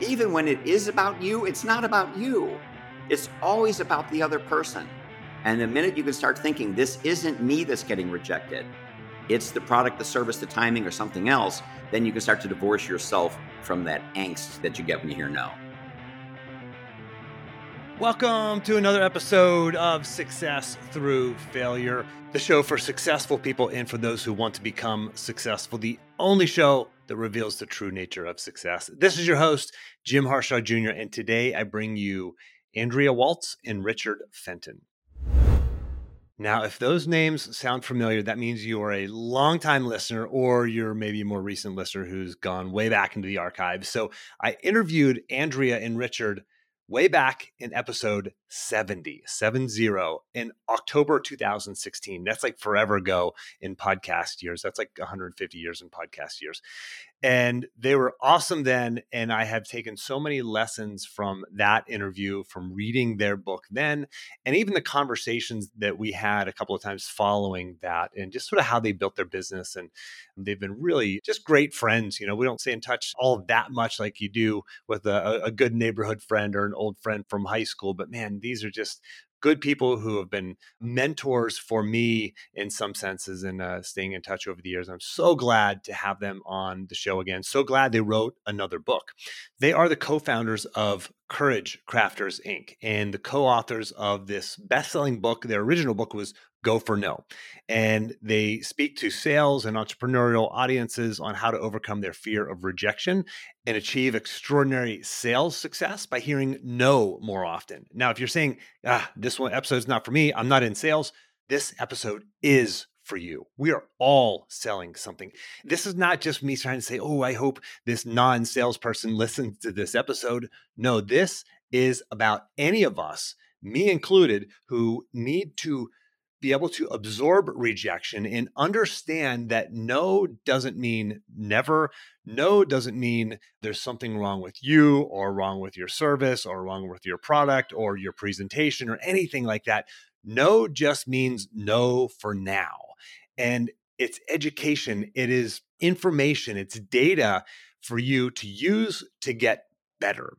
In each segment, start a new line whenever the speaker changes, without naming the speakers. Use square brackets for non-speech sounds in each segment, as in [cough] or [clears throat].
Even when it is about you, it's not about you. It's always about the other person. And the minute you can start thinking, this isn't me that's getting rejected, it's the product, the service, the timing, or something else, then you can start to divorce yourself from that angst that you get when you hear no.
Welcome to another episode of Success Through Failure, the show for successful people and for those who want to become successful, the only show that reveals the true nature of success. This is your host, Jim Harshaw Jr., and today I bring you Andrea Waltz and Richard Fenton. Now, if those names sound familiar, that means you are a longtime listener or you're maybe a more recent listener who's gone way back into the archives. So I interviewed Andrea and Richard way back in episode 70, 70 in October 2016. That's like forever ago in podcast years. That's like 150 years in podcast years. And they were awesome then. And I have taken so many lessons from that interview, from reading their book then, and even the conversations that we had a couple of times following that, and just sort of how they built their business. And they've been really just great friends. You know, we don't stay in touch all that much like you do with a, a good neighborhood friend or an old friend from high school. But man, these are just good people who have been mentors for me in some senses and uh, staying in touch over the years. I'm so glad to have them on the show again. So glad they wrote another book. They are the co founders of Courage Crafters Inc. and the co authors of this best selling book. Their original book was Go for No. And they speak to sales and entrepreneurial audiences on how to overcome their fear of rejection and achieve extraordinary sales success by hearing no more often. Now, if you're saying, ah, this one episode is not for me, I'm not in sales, this episode is for you. We are all selling something. This is not just me trying to say, oh, I hope this non salesperson [laughs] listens to this episode. No, this is about any of us, me included, who need to be able to absorb rejection and understand that no doesn't mean never. No doesn't mean there's something wrong with you or wrong with your service or wrong with your product or your presentation or anything like that. No just means no for now. And it's education, it is information, it's data for you to use to get better.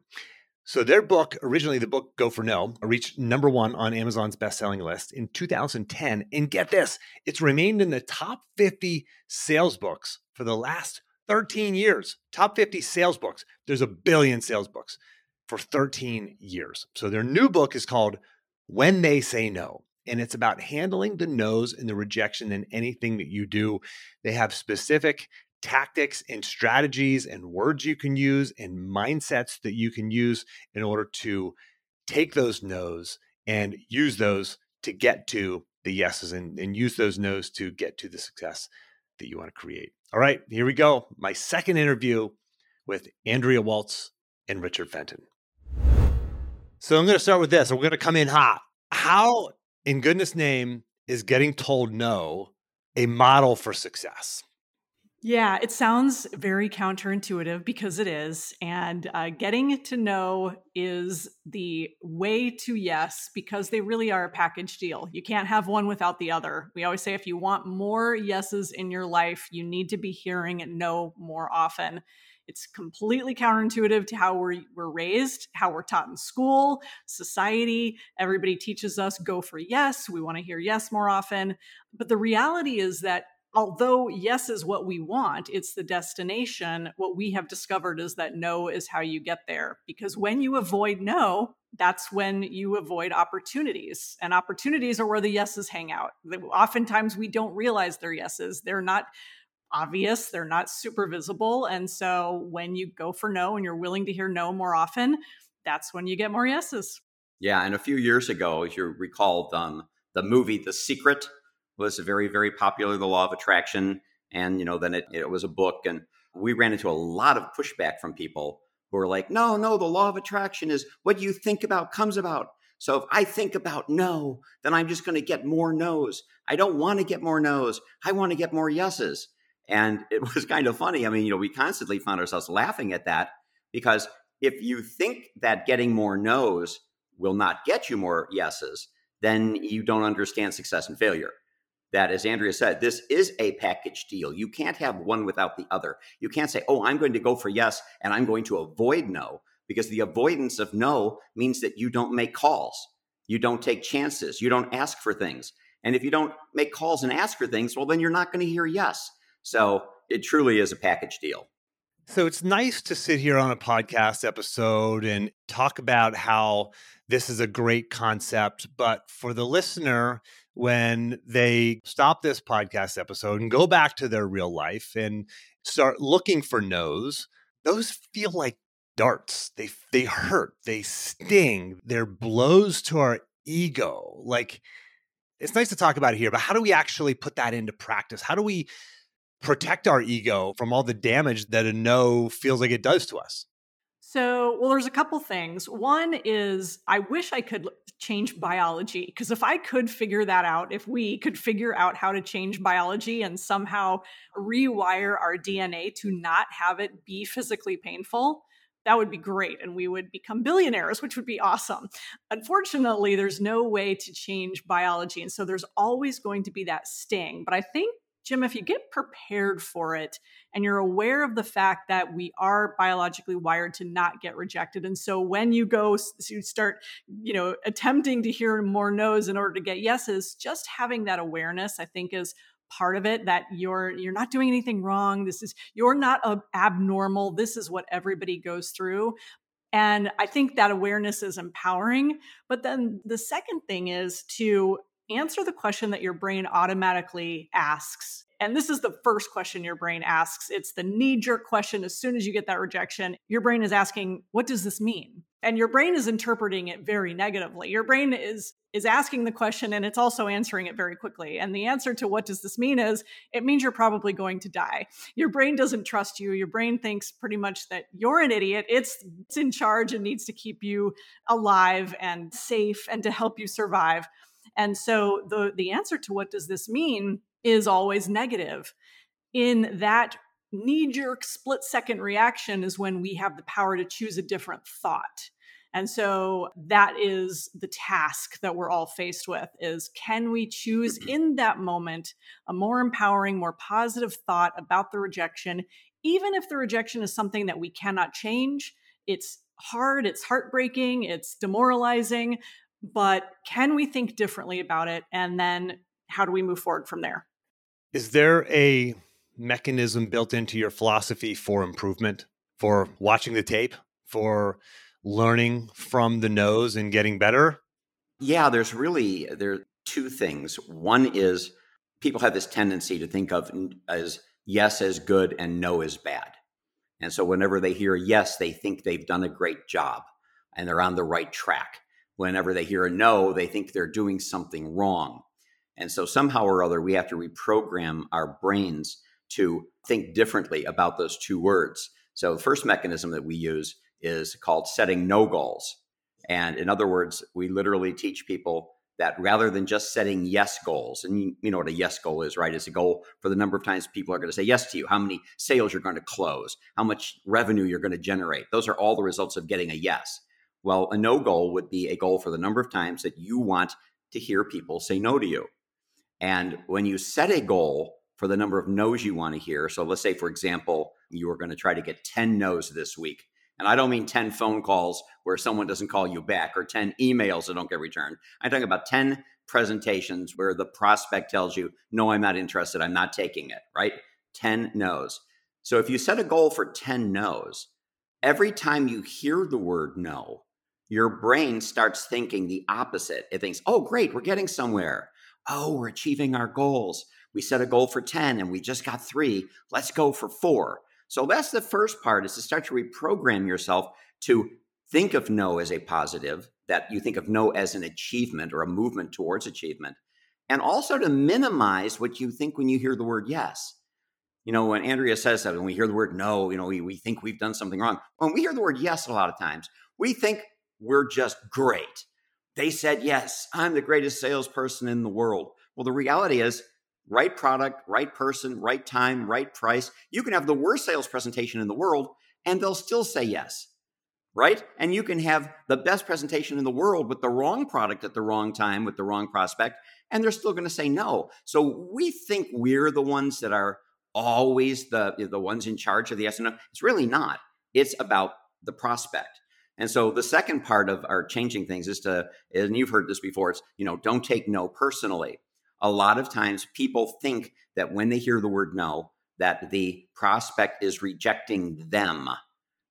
So their book, originally the book Go for No, reached number one on Amazon's best-selling list in 2010. And get this, it's remained in the top 50 sales books for the last 13 years. Top 50 sales books. There's a billion sales books for 13 years. So their new book is called When They Say No. And it's about handling the no's and the rejection in anything that you do. They have specific tactics and strategies and words you can use and mindsets that you can use in order to take those no's and use those to get to the yeses and, and use those no's to get to the success that you want to create. All right, here we go. My second interview with Andrea Waltz and Richard Fenton. So I'm going to start with this. We're going to come in hot. How, in goodness name, is getting told no a model for success?
Yeah, it sounds very counterintuitive because it is. And uh, getting to no is the way to yes because they really are a package deal. You can't have one without the other. We always say if you want more yeses in your life, you need to be hearing no more often. It's completely counterintuitive to how we're, we're raised, how we're taught in school, society. Everybody teaches us go for yes. We want to hear yes more often. But the reality is that although yes is what we want, it's the destination. What we have discovered is that no is how you get there. Because when you avoid no, that's when you avoid opportunities. And opportunities are where the yeses hang out. Oftentimes we don't realize they're yeses. They're not obvious, they're not super visible. And so when you go for no and you're willing to hear no more often, that's when you get more yeses.
Yeah. And a few years ago, as you recall, um, the movie The Secret was very, very popular, The Law of Attraction. And, you know, then it, it was a book. And we ran into a lot of pushback from people who were like, no, no, the law of attraction is what you think about comes about. So if I think about no, then I'm just going to get more no's. I don't want to get more no's. I want to get more yeses. And [laughs] it was kind of funny. I mean, you know, we constantly found ourselves laughing at that because if you think that getting more no's will not get you more yeses, then you don't understand success and failure that, as Andrea said, this is a package deal. You can't have one without the other. You can't say, oh, I'm going to go for yes and I'm going to avoid no. because the avoidance of no means that you don't make calls, you don't take chances, you don't ask for things. And if you don't make calls and ask for things, well, then you're not going to hear yes. So it truly is a package deal.
So it's nice to sit here on a podcast episode and talk about how this is a great concept. But for the listener, when they stop this podcast episode and go back to their real life and start looking for no's, those feel like darts. They they hurt, they sting, they're blows to our ego. Like it's nice to talk about it here, but how do we actually put that into practice? How do we protect our ego from all the damage that a no feels like it does to us?
So, well, there's a couple things. One is I wish I could change biology because if I could figure that out, if we could figure out how to change biology and somehow rewire our DNA to not have it be physically painful, that would be great and we would become billionaires which would be awesome unfortunately there's no way to change biology and so there's always going to be that sting but i think Jim, if you get prepared for it and you're aware of the fact that we are biologically wired to not get rejected. And so when you go, you start, you know, attempting to hear more no's in order to get yeses, just having that awareness, I think is part of it that you're you're not doing anything wrong this is you're not a, abnormal this is what everybody goes through and i think that awareness is empowering but then the second thing is to answer the question that your brain automatically asks. And this is the first question your brain asks. It's the knee jerk question. As soon as you get that rejection, your brain is asking, What does this mean? And your brain is interpreting it very negatively. Your brain is is asking the question and it's also answering it very quickly. And the answer to what does this mean is it means you're probably going to die. Your brain doesn't trust you. Your brain thinks pretty much that you're an idiot. It's, it's in charge and needs to keep you alive and safe and to help you survive. And so the the answer to what does this mean is always negative. In that knee jerk split second reaction is when we have the power to choose a different thought. And so that is the task that we're all faced with is can we choose [clears throat] in that moment a more empowering, more positive thought about the rejection even if the rejection is something that we cannot change, it's hard, it's heartbreaking, it's demoralizing, but can we think differently about it? And then how do we move forward from there?
Is there a mechanism built into your philosophy for improvement, for watching the tape, for learning from the no's and getting better?
Yeah, there's really there are two things. One is people have this tendency to think of as yes as good and no as bad. And so whenever they hear yes, they think they've done a great job and they're on the right track whenever they hear a no, they think they're doing something wrong. And so somehow or other, we have to reprogram our brains to think differently about those two words. So the first mechanism that we use is called setting no goals. And in other words, we literally teach people that rather than just setting yes goals, and you, know what a yes goal is, right? It's a goal for the number of times people are going to say yes to you, how many sales you're going to close, how much revenue you're going to generate. Those are all the results of getting a yes. Well, a no goal would be a goal for the number of times that you want to hear people say no to you. And when you set a goal for the number of no's you want to hear, so let's say, for example, you are going to try to get 10 no's this week. And I don't mean 10 phone calls where someone doesn't call you back or 10 emails that don't get returned. I'm talking about 10 presentations where the prospect tells you, no, I'm not interested. I'm not taking it, right? 10 no's. So if you set a goal for 10 no's, every time you hear the word no, your brain starts thinking the opposite. It thinks, oh, great, we're getting somewhere. Oh, we're achieving our goals. We set a goal for 10 and we just got three. Let's go for four. So that's the first part is to start to reprogram yourself to think of no as a positive, that you think of no as an achievement or a movement towards achievement, and also to minimize what you think when you hear the word yes. You know, when Andrea says that, when we hear the word no, you know, we, we think we've done something wrong. When we hear the word yes, a lot of times, we think we're just great. They said, yes, I'm the greatest salesperson in the world. Well, the reality is, right product, right person, right time, right price. You can have the worst sales presentation in the world and they'll still say yes, right? And you can have the best presentation in the world with the wrong product at the wrong time with the wrong prospect and they're still going to say no. So we think we're the ones that are always the the ones in charge of the yes and no. It's really not. It's about the prospect. And so the second part of our changing things is to, and you've heard this before, it's, you know, don't take no personally. A lot of times people think that when they hear the word no, that the prospect is rejecting them,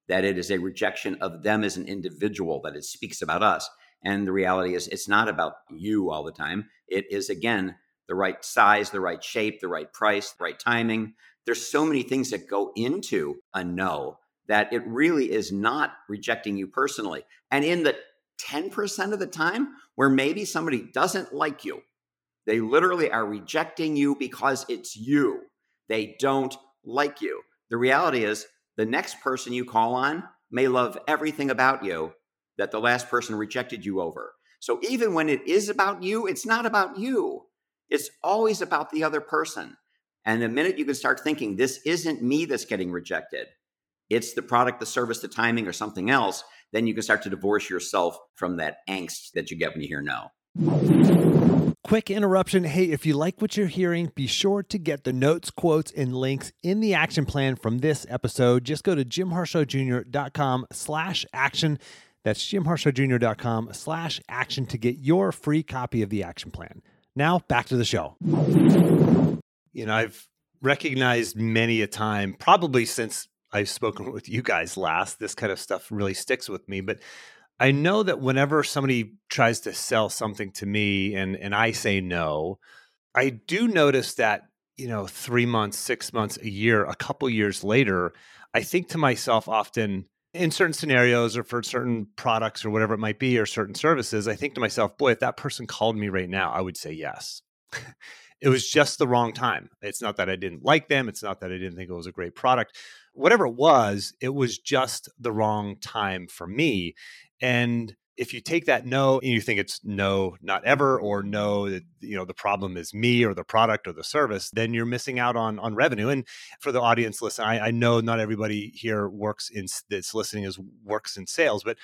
that it is a rejection of them as an individual, that it speaks about us. And the reality is, it's not about you all the time. It is, again, the right size, the right shape, the right price, the right timing. There's so many things that go into a no that it really is not rejecting you personally. And in the 10% of the time where maybe somebody doesn't like you, they literally are rejecting you because it's you. They don't like you. The reality is, the next person you call on may love everything about you that the last person rejected you over. So even when it is about you, it's not about you. It's always about the other person. And the minute you can start thinking, this isn't me that's getting rejected, it's the product, the service, the timing, or something else, then you can start to divorce yourself from that angst that you get when you hear no.
Quick interruption. Hey, if you like what you're hearing, be sure to get the notes, quotes, and links in the action plan from this episode. Just go to jimharshawjr.com slash action. That's jimharshawjr.com slash action to get your free copy of the action plan. Now, back to the show. You know, I've recognized many a time, probably since I've spoken with you guys last, this kind of stuff really sticks with me. But I know that whenever somebody tries to sell something to me and and I say no, I do notice that, you know, 3 months, 6 months, a year, a couple years later, I think to myself often in certain scenarios or for certain products or whatever it might be or certain services, I think to myself, boy, if that person called me right now, I would say yes. [laughs] it was just the wrong time. It's not that I didn't like them, it's not that I didn't think it was a great product. Whatever it was, it was just the wrong time for me. And if you take that no and you think it's no, not ever, or no, that you know the problem is me or the product or the service, then you're missing out on on revenue. And for the audience, listen, I, I know not everybody here works in that's listening is works in sales, but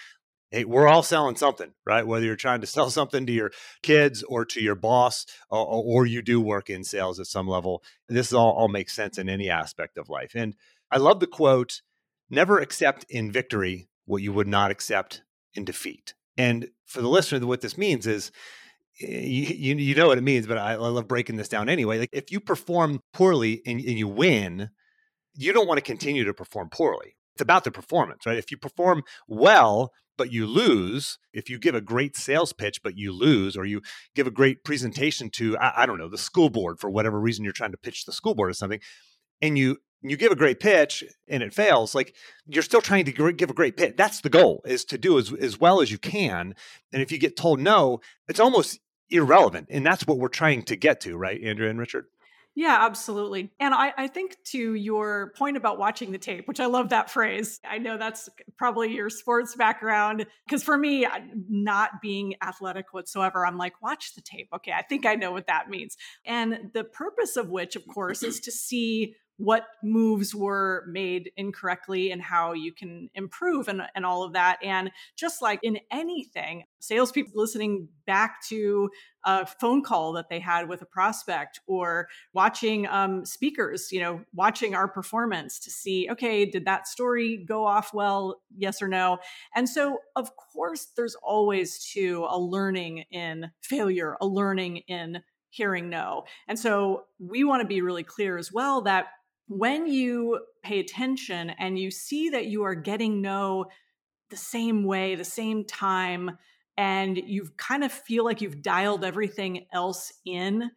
hey, we're all selling something, right? Whether you're trying to sell [laughs] something to your kids or to your boss, or, or you do work in sales at some level, this all, all makes sense in any aspect of life. And I love the quote: "Never accept in victory what you would not accept in defeat. And for the listener, what this means is eh, you, you, know what it means, but I, I, love breaking this down anyway. Like if you perform poorly and, and you win, you don't want to continue to perform poorly. It's about the performance, right? If you perform well, but you lose, if you give a great sales pitch, but you lose, or you give a great presentation to, I, I don't know, the school board for whatever reason you're trying to pitch the school board or something, and you you give a great pitch and it fails like you're still trying to give a great pitch that's the goal is to do as, as well as you can and if you get told no it's almost irrelevant and that's what we're trying to get to right andrea and richard
yeah, absolutely. And I, I think to your point about watching the tape, which I love that phrase. I know that's probably your sports background. Because for me, not being athletic whatsoever, I'm like, watch the tape. Okay, I think I know what that means. And the purpose of which, of course, is to see what moves were made incorrectly and how you can improve and, and all of that. And just like in anything, salespeople listening back to a phone call that they had with a prospect or watching um, speakers, you know, watching our performance to see, okay, did that story go off well? Yes or no? And so, of course, there's always too a learning in failure, a learning in hearing no. And so we want to be really clear as well that when you pay attention and you see that you are getting no the same way, the same time, and you kind of feel like you've dialed everything else in,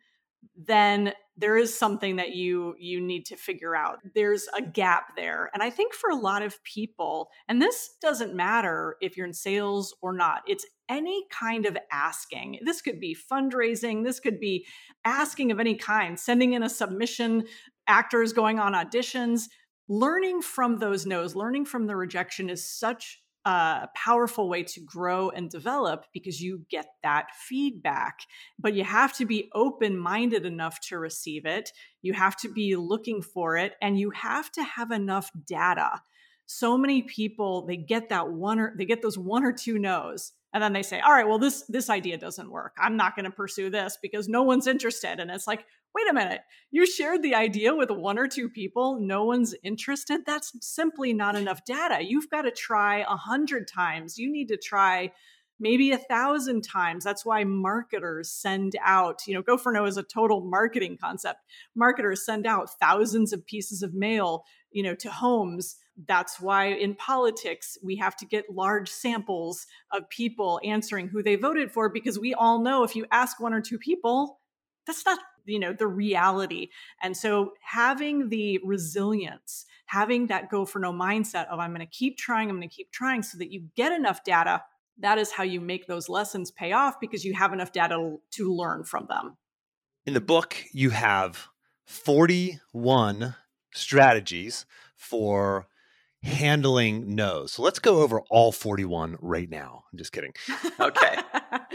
then there is something that you you need to figure out. There's a gap there and i think for a lot of people and this doesn't matter if you're in sales or not it's any kind of asking. This could be fundraising this could be asking of any kind sending in a submission actors going on auditions learning from those no's learning from the rejection is such a powerful way to grow and develop because you get that feedback. But you have to be open minded enough to receive it. You have to be looking for it and you have to have enough data so many people they get that one or they get those one or two no's and then they say all right well this this idea doesn't work. I'm not going to pursue this because no one's interested. And it's like wait a minute. You shared the idea with one or two people no one's interested? That's simply not enough data. You've got to try a hundred times. You need to try maybe a thousand times. That's why marketers send out, you know, Go for No is a total marketing concept. Marketers send out thousands of pieces of mail, you know, to homes. That's why in politics, we have to get large samples of people answering who they voted for because we all know if you ask one or two people, that's not you know the reality and so having the resilience having that go for no mindset of i'm going to keep trying i'm going to keep trying so that you get enough data that is how you make those lessons pay off because you have enough data to learn from them.
In the book, you have 41 strategies for handling no's. So let's go over all 41 right now. I'm just kidding.
Okay.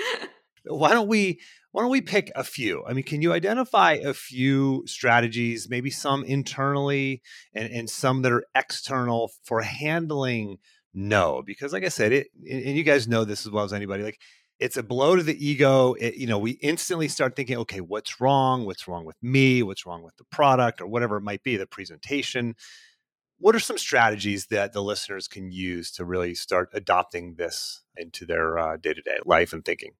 [laughs]
why don't we why don't we pick a few? I mean, can you identify a few strategies, maybe some internally and, and some that are external for handling no because like i said it and you guys know this as well as anybody like it's a blow to the ego it, you know we instantly start thinking okay what's wrong what's wrong with me what's wrong with the product or whatever it might be the presentation what are some strategies that the listeners can use to really start adopting this into their uh, day-to-day life and thinking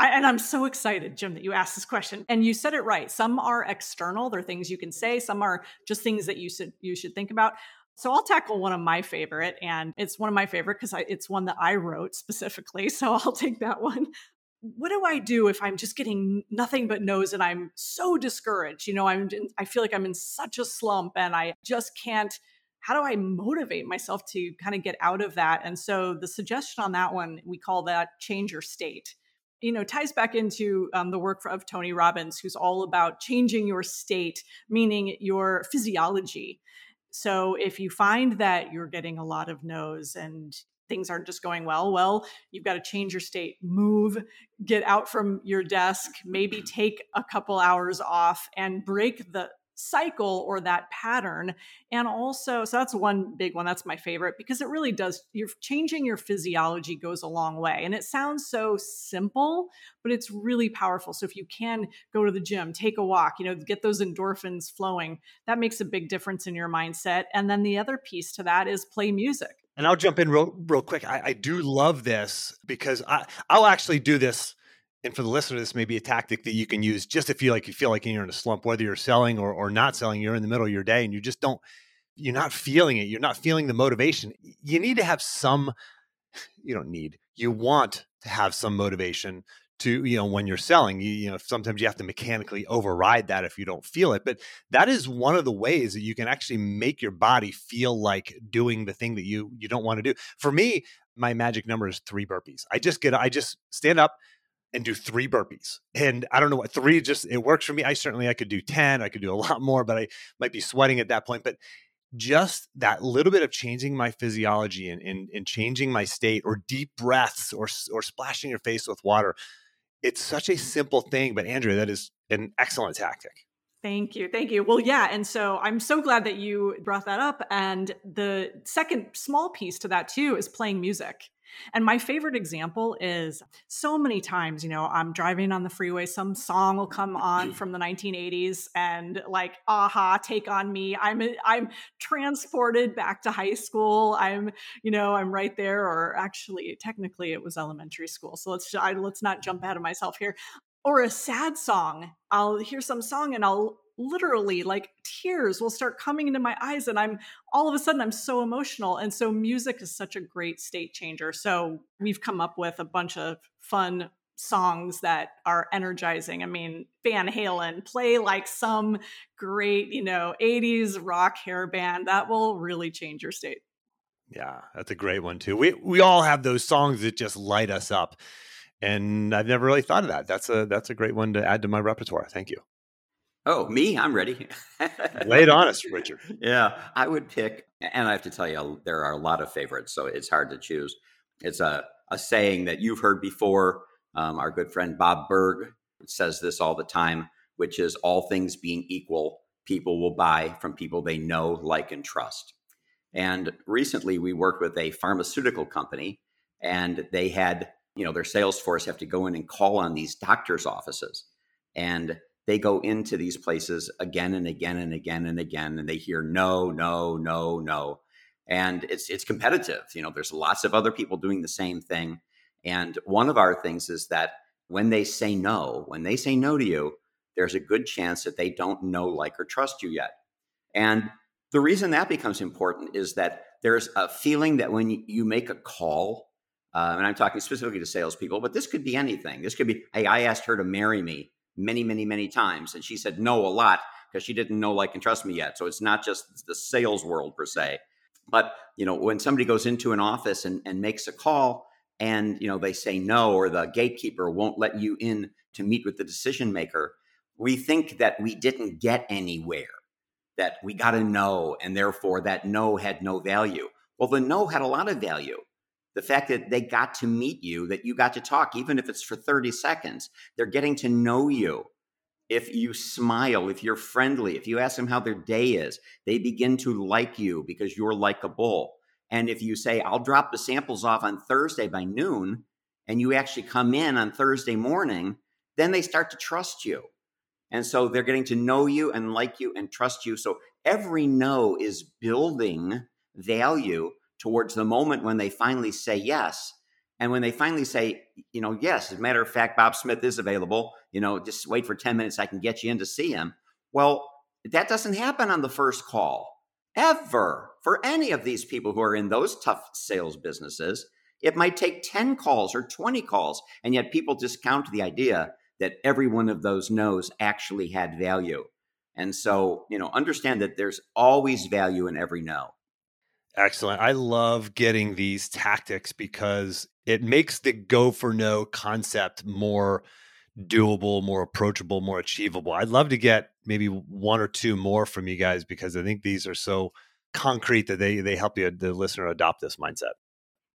I, and I'm so excited, Jim, that you asked this question. And you said it right. Some are external; they're things you can say. Some are just things that you should you should think about. So I'll tackle one of my favorite, and it's one of my favorite because it's one that I wrote specifically. [laughs] So I'll take that one. What do I do if I'm just getting nothing but no's and I'm so discouraged? You know, I'm I feel like I'm in such a slump and I just can't. How do I motivate myself to kind of get out of that? And so the suggestion on that one, we call that change your state you know ties back into um, the work of tony robbins who's all about changing your state meaning your physiology so if you find that you're getting a lot of no's and things aren't just going well, well, you've got to change your state, move, get out from your desk, maybe take a couple hours off and break the cycle or that pattern. And also, so that's one big one. That's my favorite because it really does, you're changing your physiology goes a long way. And it sounds so simple, but it's really powerful. So if you can go to the gym, take a walk, you know, get those endorphins flowing, that makes a big difference in your mindset. And then the other piece to that is play music.
And I'll jump in real, real quick. I, I do love this because I, I'll actually do this and for the listener, this may be a tactic that you can use just if you like you feel like you're in a slump, whether you're selling or, or not selling, you're in the middle of your day and you just don't you're not feeling it, you're not feeling the motivation. You need to have some you don't need, you want to have some motivation to, you know, when you're selling. You, you know, sometimes you have to mechanically override that if you don't feel it. But that is one of the ways that you can actually make your body feel like doing the thing that you you don't want to do. For me, my magic number is three burpees. I just get I just stand up and do three burpees. And I don't know what three just it works for me. I certainly I could do 10, I could do a [laughs] lot more, but I might be sweating at that point. But just that little bit of changing my physiology and, and, and changing my state or deep breaths or or splashing your face with water. It's such a simple thing, but Andrea, that is an excellent tactic.
Thank you. Thank you. Well, yeah. And so I'm so glad that you brought that up. And the second small piece to that, too, is playing music. And my favorite example is so many times, you know, I'm driving on the freeway, some song will come on from the 1980s and like, aha, take on me. I'm I'm transported back to high school. I'm, you know, I'm right there or actually technically it was elementary school. So let's I, let's not jump out of myself here. Or a sad song. I'll hear some song and I'll literally like tears will start coming into my eyes and i'm all of a sudden i'm so emotional and so music is such a great state changer. So we've come up with a bunch of fun songs that are energizing. I mean van halen play like some great you know 80s rock hair band that will really change your state.
Yeah that's a great one too. We we all have those songs that just light us up and i've never really thought of that. That's a that's a great one to add to my repertoire. Thank you
Oh, me? I'm ready.
Lay it on us, Richard.
Yeah, I would pick, and I have to tell you, there are a lot of favorites, so it's hard to choose. It's a, a saying that you've heard before. Um, our good friend Bob Burg says this all the time, which is all things being equal, people will buy from people they know, like, and trust. And recently we worked with a pharmaceutical company and they had, you know, their sales force have to go in and call on these doctors' offices. And they go into these places again and again and again and again and they hear no, no, no, no. And it's it's competitive. You know, there's lots of other people doing the same thing. And one of our things is that when they say no, when they say no to you, there's a good chance that they don't know, like, or trust you yet. And the reason that becomes important is that there's a feeling that when you make a call, uh, and I'm talking specifically to salespeople, but this could be anything. This could be, hey, I asked her to marry me many, many, many times, and she said no a lot because she didn't know, like, and trust me yet. So it's not just the sales world per se. But you know, when somebody goes into an office and, and makes a call, and you know they say no, or the gatekeeper won't let you in to meet with the decision maker, we think that we didn't get anywhere that we got a no, and therefore that no had no value. Well, the no had a lot of value. The fact that they got to meet you, that you got to talk, even if it's for 30 seconds, they're getting to know you. If you smile, if you're friendly, if you ask them how their day is, they begin to like you because you're likable. And if you say, I'll drop the samples off on Thursday by noon, and you actually come in on Thursday morning, then they start to trust you. And so they're getting to know you and like you and trust you. So every no is building value towards the moment when they finally say yes. And when they finally say, you know, yes, as a matter of fact, Bob Smith is available, you know, just wait for 10 minutes, I can get you in to see him. Well, that doesn't happen on the first call ever for any of these people who are in those tough sales businesses. It might take 10 calls or 20 calls, and yet people discount the idea that every one of those no's actually had value. And so, you know, understand that there's always value in every no.
Excellent. I love getting these tactics because it makes the go for no concept more doable, more approachable, more achievable. I'd love to get maybe one or two more from you guys because I think these are so concrete that they they help you the listener adopt this mindset.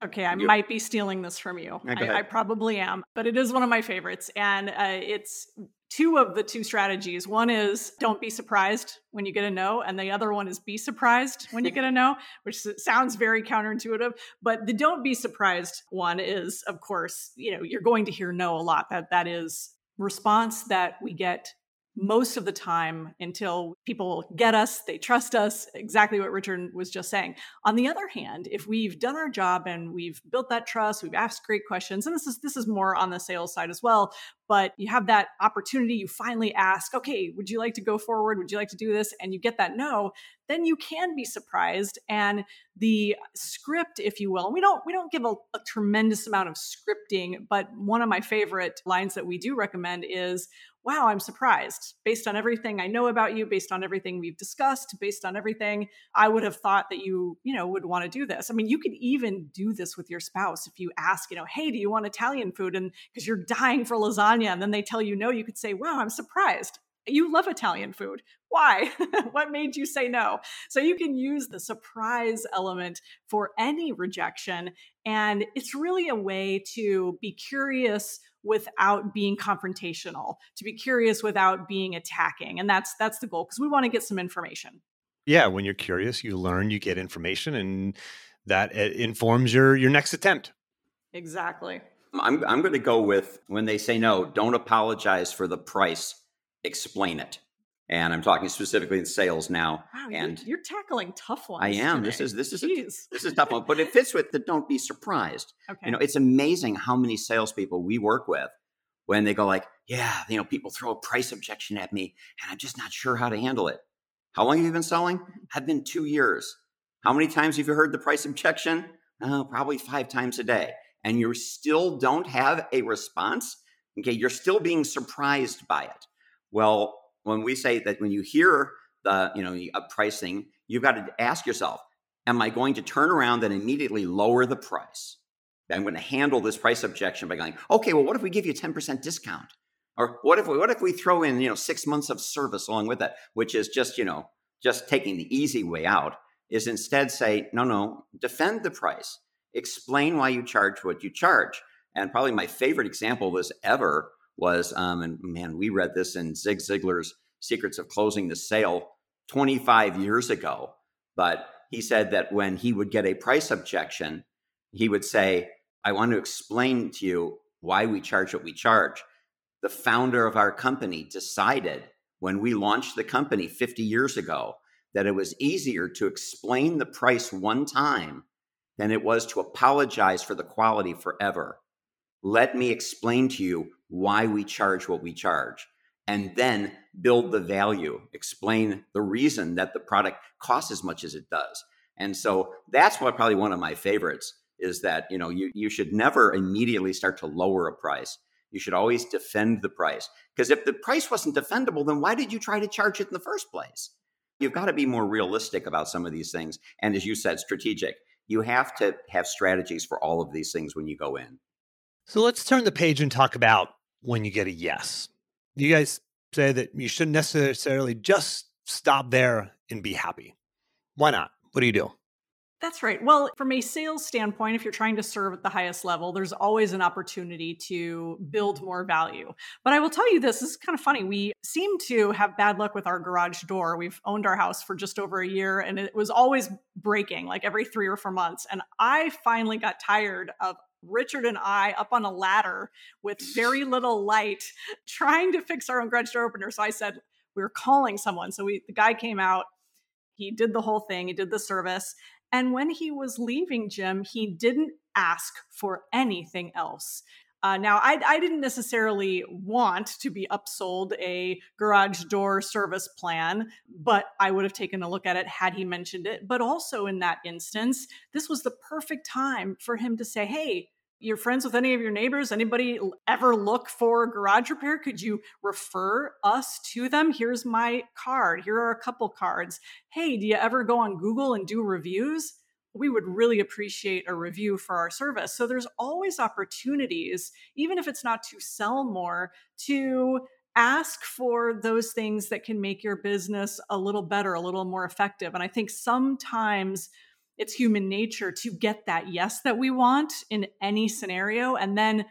Okay, I you, might be stealing this from you. I, I, probably am, but it is one of my favorites. And uh, it's two of the two strategies. One is don't be surprised when you get a no, and the other one is be surprised when you get a no, [laughs] which sounds very counterintuitive. But the don't be surprised one is, of course, you know, you're going to hear no a lot. That that is response that we get most of the time until people get us, they trust us, exactly what Richard was just saying. On the other hand, if we've done our job and we've built that trust, we've asked great questions, and this is this is more on the sales side as well, but you have that opportunity, you finally ask, okay, would you like to go forward? Would you like to do this? And you get that no, then you can be surprised. And the script, if you will, we don't we don't give a, a tremendous amount of scripting, but one of my favorite lines that we do recommend is wow, I'm surprised. Based on everything I know about you, based on everything we've discussed, based on everything, I would have thought that you, you know, would want to do this. I mean, you could even do this with your spouse if you ask, you know, hey, do you want Italian food? And because you're dying for lasagna, and then they tell you no, you could say, wow, I'm surprised. You love Italian food. Why? [laughs] what made you say no? So you can use the surprise element for any rejection. And it's really a way to be curious without being confrontational, to be curious without being attacking. And that's that's the goal because we want to get some information.
Yeah, when you're curious, you learn, you get information and that uh, informs your your next attempt.
Exactly.
I'm I'm going to go with when they say no, don't apologize for the price, explain it and I'm talking specifically in sales now.
Wow,
and
you're, you're tackling tough ones.
I am.
Today.
This is this is a, this is tough one, but it fits with the don't be surprised.
Okay.
You know, it's amazing how many salespeople we work with when they go like, yeah, you know, people throw a price objection at me, and I'm just not sure how to handle it. How long have you been selling? Mm-hmm. I've been two years. How many times have you heard the price objection? Oh, probably five times a day. And you still don't have a response? Okay, you're still being surprised by it. Well, when we say that when you hear the you know a pricing, you've got to ask yourself, am I going to turn around and immediately lower the price? I'm going to handle this price objection by going, okay, well, what if we give you a 10% discount? Or what if we, what if we throw in, you know, six months of service along with that, which is just, you know, just taking the easy way out, is instead say, no, no, defend the price. Explain why you charge what you charge. And probably my favorite example was ever was, um, and man, we read this in Zig Ziglar's Secrets of Closing the Sale 25 years ago. But he said that when he would get a price objection, he would say, I want to explain to you why we charge what we charge. The founder of our company decided when we launched the company 50 years ago that it was easier to explain the price one time than it was to apologize for the quality forever. Let me explain to you why we charge what we charge and then build the value, explain the reason that the product costs as much as it does. And so that's what probably one of my favorites is that, you know, you, you should never immediately start to lower a price. You should always defend the price. Because if the price wasn't defendable, then why did you try to charge it in the first place? You've got to be more realistic about some of these things. And as you said, strategic. You have to have strategies for all of these things when you go in.
So let's turn the page and talk about when you get a yes. You guys say that you shouldn't necessarily just stop there and be happy. Why not? What do you do?
That's right. Well, from a sales standpoint, if you're trying to serve at the highest level, there's always an opportunity to build more value. But I will tell you this, this is kind of funny. We seem to have bad luck with our garage door. We've owned our house for just over a year and it was always breaking like every three or four months. And I finally got tired of Richard and I up on a ladder with very [laughs] little light trying to fix our own garage door opener. So I said, we were calling someone. So we the guy came out, he did the whole thing, he did the service. And when he was leaving Jim, he didn't ask for anything else. Uh, now, I, I, didn't necessarily want to be upsold a garage door service plan, but I would have taken a look at it had he mentioned it. But also in that instance, this was the perfect time for him to say, Hey, you're friends with any of your neighbors? Anybody ever look for garage repair? Could you refer us to them? Here's my card. Here are a couple cards. Hey, do you ever go on Google and do reviews? We would really appreciate a review for our service. So there's always opportunities, even if it's not to sell more, to ask for those things that can make your business a little better, a little more effective. And I think sometimes it's human nature to get that yes that we want in any scenario and then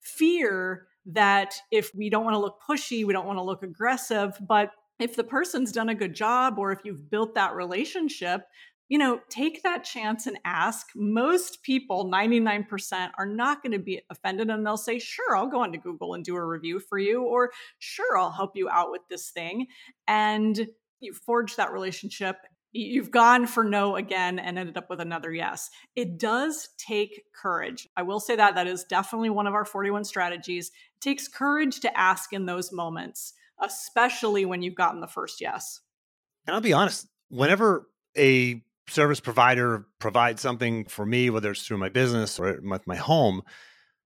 fear that if we don't want to look pushy, we don't want to look aggressive, but if the person's done a good job or if you've built that relationship, you know, take that chance and ask. Most people, 99%, are not going to be offended and they'll say, Sure, I'll go onto Google and do a review for you, or Sure, I'll help you out with this thing. And you forge that relationship you've gone for no again and ended up with another yes. It does take courage. I will say that that is definitely one of our 41 strategies. It takes courage to ask in those moments, especially when you've gotten the first yes.
And I'll be honest, whenever a service provider provides something for me, whether it's through my business or with my home,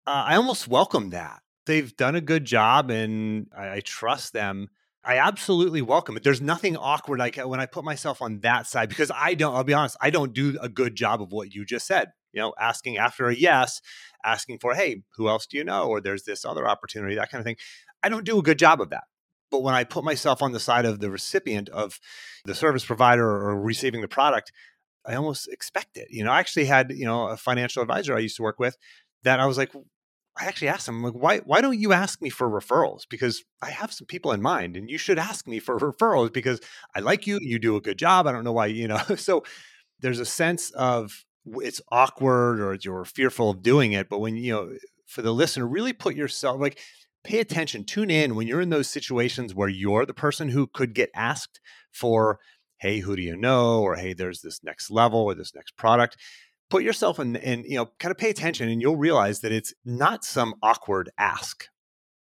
uh, I almost welcome that. They've done a good job and I, I trust them I absolutely welcome it. There's nothing awkward like uh, when I put myself on that side because I don't, I'll be honest, I don't do a good job of what you just said. You know, asking after a yes, asking for, hey, who else do you know? Or there's this other opportunity, that kind of thing. I don't do a good job of that. But when I put myself on the side of the recipient of the service provider or receiving the product, I almost expect it. You know, I actually had, you know, a financial advisor I used to work with that I was like, I actually asked him, like, why why don't you ask me for referrals? Because I have some people in mind, and you should ask me for referrals because I like you. You do a good job. I don't know why, you know. [laughs] so there's a sense of it's awkward or you're fearful of doing it, but when you know, for the listener, really put yourself like pay attention, tune in when you're in those situations where you're the person who could get asked for, hey, who do you know, or hey, there's this next level or this next product put yourself in and you know kind of pay attention and you'll realize that it's not some awkward ask.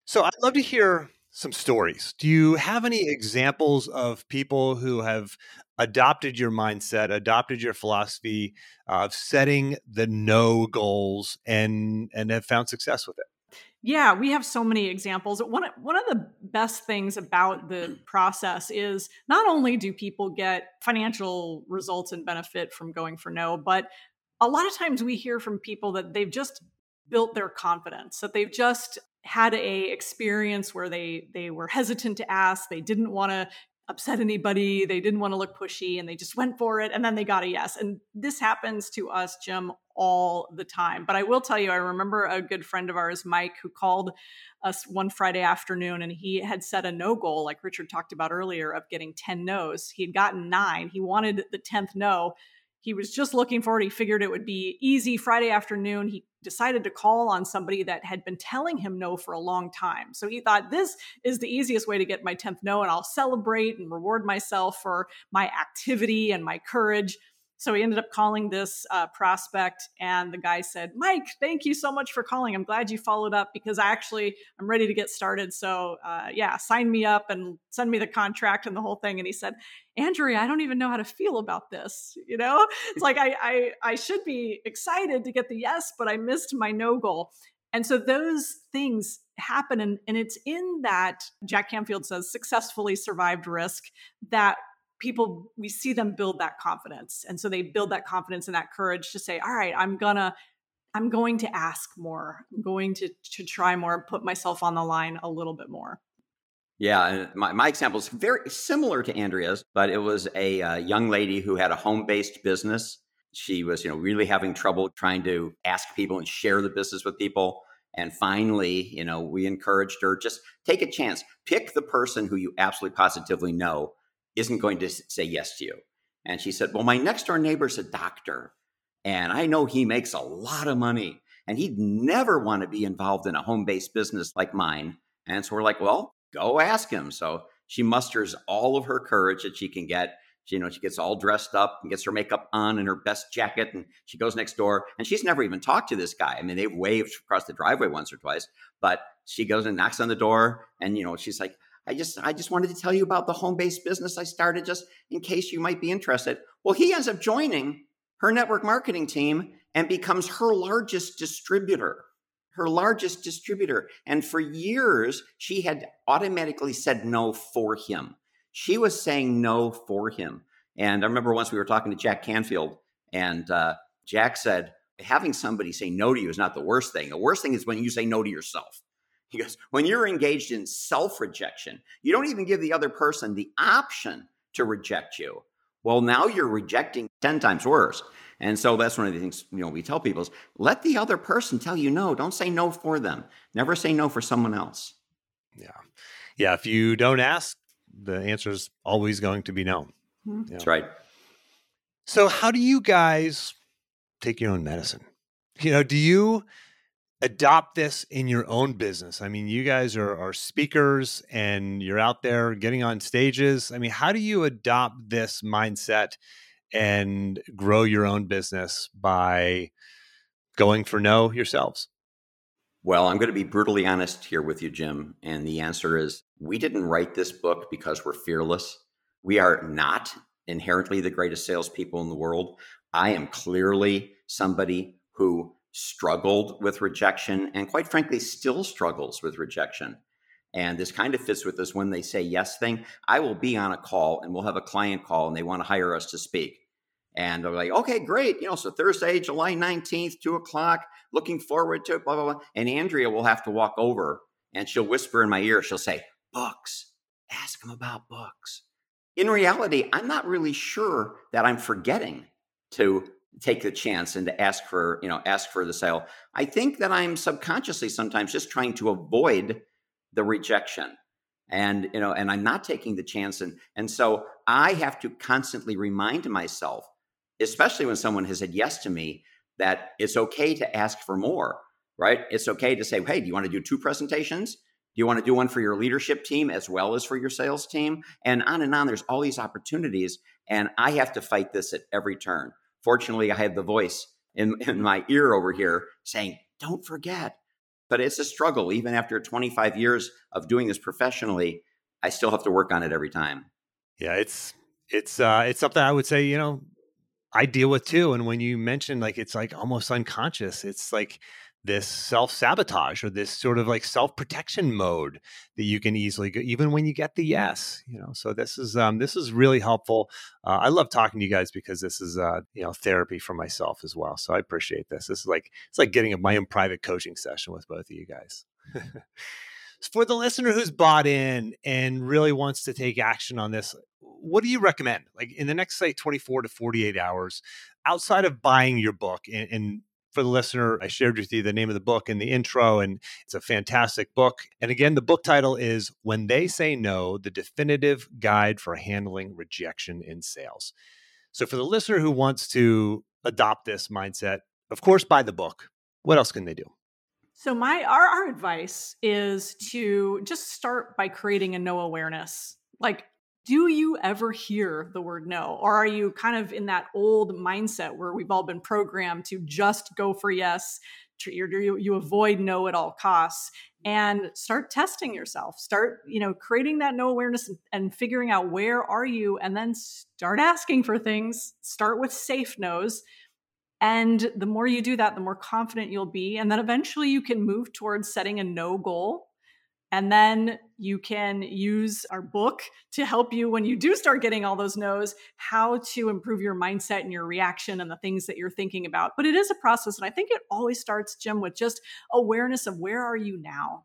So i'd love to hear some stories. Do you have any examples of people who have adopted your mindset adopted your philosophy of setting the no goals and and have found success with it?
Yeah, we have so many examples. One one of the best things about the [clears throat] process is not only do people get financial results and benefit from going for no, but a lot of times we hear from people that they've just built their confidence that they've just had a experience where they they were hesitant to ask they didn't want to upset anybody they didn't want to look pushy and they just went for it and then they got a yes. And this happens to us jim all the time. But i will tell you i remember a good friend of ours mike who called us one friday afternoon and he had set a no goal like richard talked about earlier of getting 10 no's. He had gotten nine. He wanted the 10th no he was just looking forward. He figured it would be easy Friday afternoon. He decided to call on somebody that had been telling him no for a long time. So he thought this is the easiest way to get my 10th no, and I'll celebrate and reward myself for my activity and my courage. So he ended up calling this uh, prospect, and the guy said, "Mike, thank you so much for calling. I'm glad you followed up because I actually I'm ready to get started. So uh, yeah, sign me up and send me the contract and the whole thing." And he said, "Andrea, I don't even know how to feel about this. You know, [laughs] it's like I I, I should be excited to get the yes, but I missed my no goal." And so those things happen. And, and it's in that Jack Canfield says successfully survived risk that people we see them build that confidence. And so they build that confidence and that courage to say all right i'm gonna i'm going to ask more. I'm going to to try more put myself on the line a little bit more.
Yeah, my, my example is very similar to Andrea's, but it was a uh, young lady who had a home based business. She was, you know, really having trouble trying to ask people and share the business with people. And finally, you know, we encouraged her just take a chance, pick the person who you absolutely positively know isn't going to say yes to you. And she said, Well, my next door neighbor's a doctor, and I know he makes a lot of money, and he'd never want to be involved in a home based business like mine. And so we're like, Well, go ask him. So she musters all of her courage that she can get. She, you know, she gets all dressed up and gets her makeup on and her best jacket, and she goes next door. And she's never even talked to this guy. I mean, they've waved across the driveway once or twice, but she goes and knocks on the door, and you know, she's like, I just I just wanted to tell you about the home-based business I started just in case you might be interested. Well, he ends up joining her network marketing team and becomes her largest distributor. Her largest distributor. And for years, she had automatically said no for him. She was saying no for him. And I remember once we were talking to Jack Canfield, and uh, Jack said, having somebody say no to you is not the worst thing. The worst thing is when you say no to yourself. He goes, when you're engaged in self rejection, you don't even give the other person the option to reject you. Well, now you're rejecting 10 times worse. And so that's one of the things you know we tell people is let the other person tell you no. Don't say no for them. Never say no for someone else.
Yeah. Yeah. If you don't ask, the answer is always going to be no.
Mm-hmm. Yeah. That's right.
So how do you guys take your own medicine? You know, do you adopt this in your own business? I mean, you guys are, are speakers and you're out there getting on stages. I mean, how do you adopt this mindset and grow your own business by going for no yourselves?
Well, I'm going to be brutally honest here with you, Jim. And the answer is we didn't write this book because we're fearless. We are not inherently the greatest salespeople in the world. I am clearly somebody who struggled with rejection and quite frankly still struggles with rejection. And this kind of fits with this when they say yes thing. I will be on a call and we'll have a client call and they want to hire us to speak. And they're like, okay, great. You know, so Thursday, July 19th, two o'clock, looking forward to it, blah, blah, blah. And Andrea will have to walk over and she'll whisper in my ear, she'll say, books, ask them about books. In reality, I'm not really sure that I'm forgetting to take the chance and to ask for you know ask for the sale. I think that i'm subconsciously sometimes just trying to avoid the rejection and you know and i'm not taking the chance. And and so i have to constantly remind myself especially when someone has said yes to me that it's okay to ask for more right? It's okay to say hey do you want to do two presentations? Do you want to do one for your leadership team as well as for your sales team? And on and on. There's all these opportunities and i have to fight this at every turn Fortunately, I had the voice in, [laughs] in my ear over here saying, don't forget. But it's a struggle. Even after 25 years of doing this professionally, I still have to work on it every time.
Yeah, it's it's uh it's something I would say, you know, I deal with too. And when you mention like it's like almost unconscious, it's like this self sabotage or this sort of like self protection mode that you can easily go, even when you get the yes, you know. So this is um, this is really helpful. Uh, I love talking to you guys because this is uh, you know therapy for myself as well. So I appreciate this. This is like it's like getting a, my own private coaching session with both of you guys. [laughs] for the listener who's bought in and really wants to take action on this, what do you recommend? Like in the next say 24 to 48 hours, outside of buying your book and, and for the listener, I shared with you the name of the book in the intro, and it's a fantastic book. And again, the book title is When They Say No The Definitive Guide for Handling Rejection in Sales. So, for the listener who wants to adopt this mindset, of course, buy the book. What else can they do?
So my our, our advice is to just start by creating a no awareness. Like do you ever hear the word no? Or are you kind of in that old mindset where we've all been programmed to just go for yes you, you avoid no at all costs and start testing yourself start you know creating that no awareness and figuring out where are you and then start asking for things start with safe no's and the more you do that the more confident you'll be and then eventually you can move towards setting a no goal and then you can use our book to help you when you do start getting all those no's, how to improve your mindset and your reaction and the things that you're thinking about. But it is a process. And I think it always starts, Jim, with just awareness of where are you now?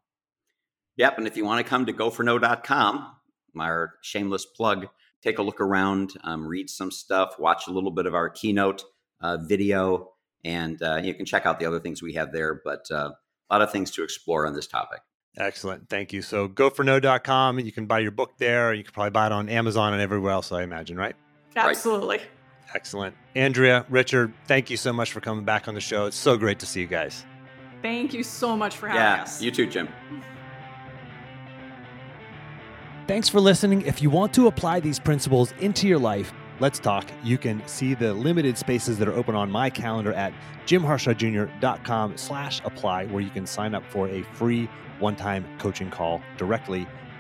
Yep. And if you want to come to goforno.com, my shameless plug, take a look around, um, read some stuff, watch a little bit of our keynote uh, video, and uh, you can check out the other things we have there. But uh, a lot of things to explore on this topic.
Excellent. Thank you. So goforno.com. And you can buy your book there. You can probably buy it on Amazon and everywhere else, I imagine, right?
Absolutely.
Right. Excellent. Andrea, Richard, thank you so much for coming back on the show. It's so great to see you guys.
Thank you so much for having
yeah,
us.
You too, Jim.
Thanks for listening. If you want to apply these principles into your life, let's talk. You can see the limited spaces that are open on my calendar at jimharshawjr.com slash apply, where you can sign up for a free one-time coaching call directly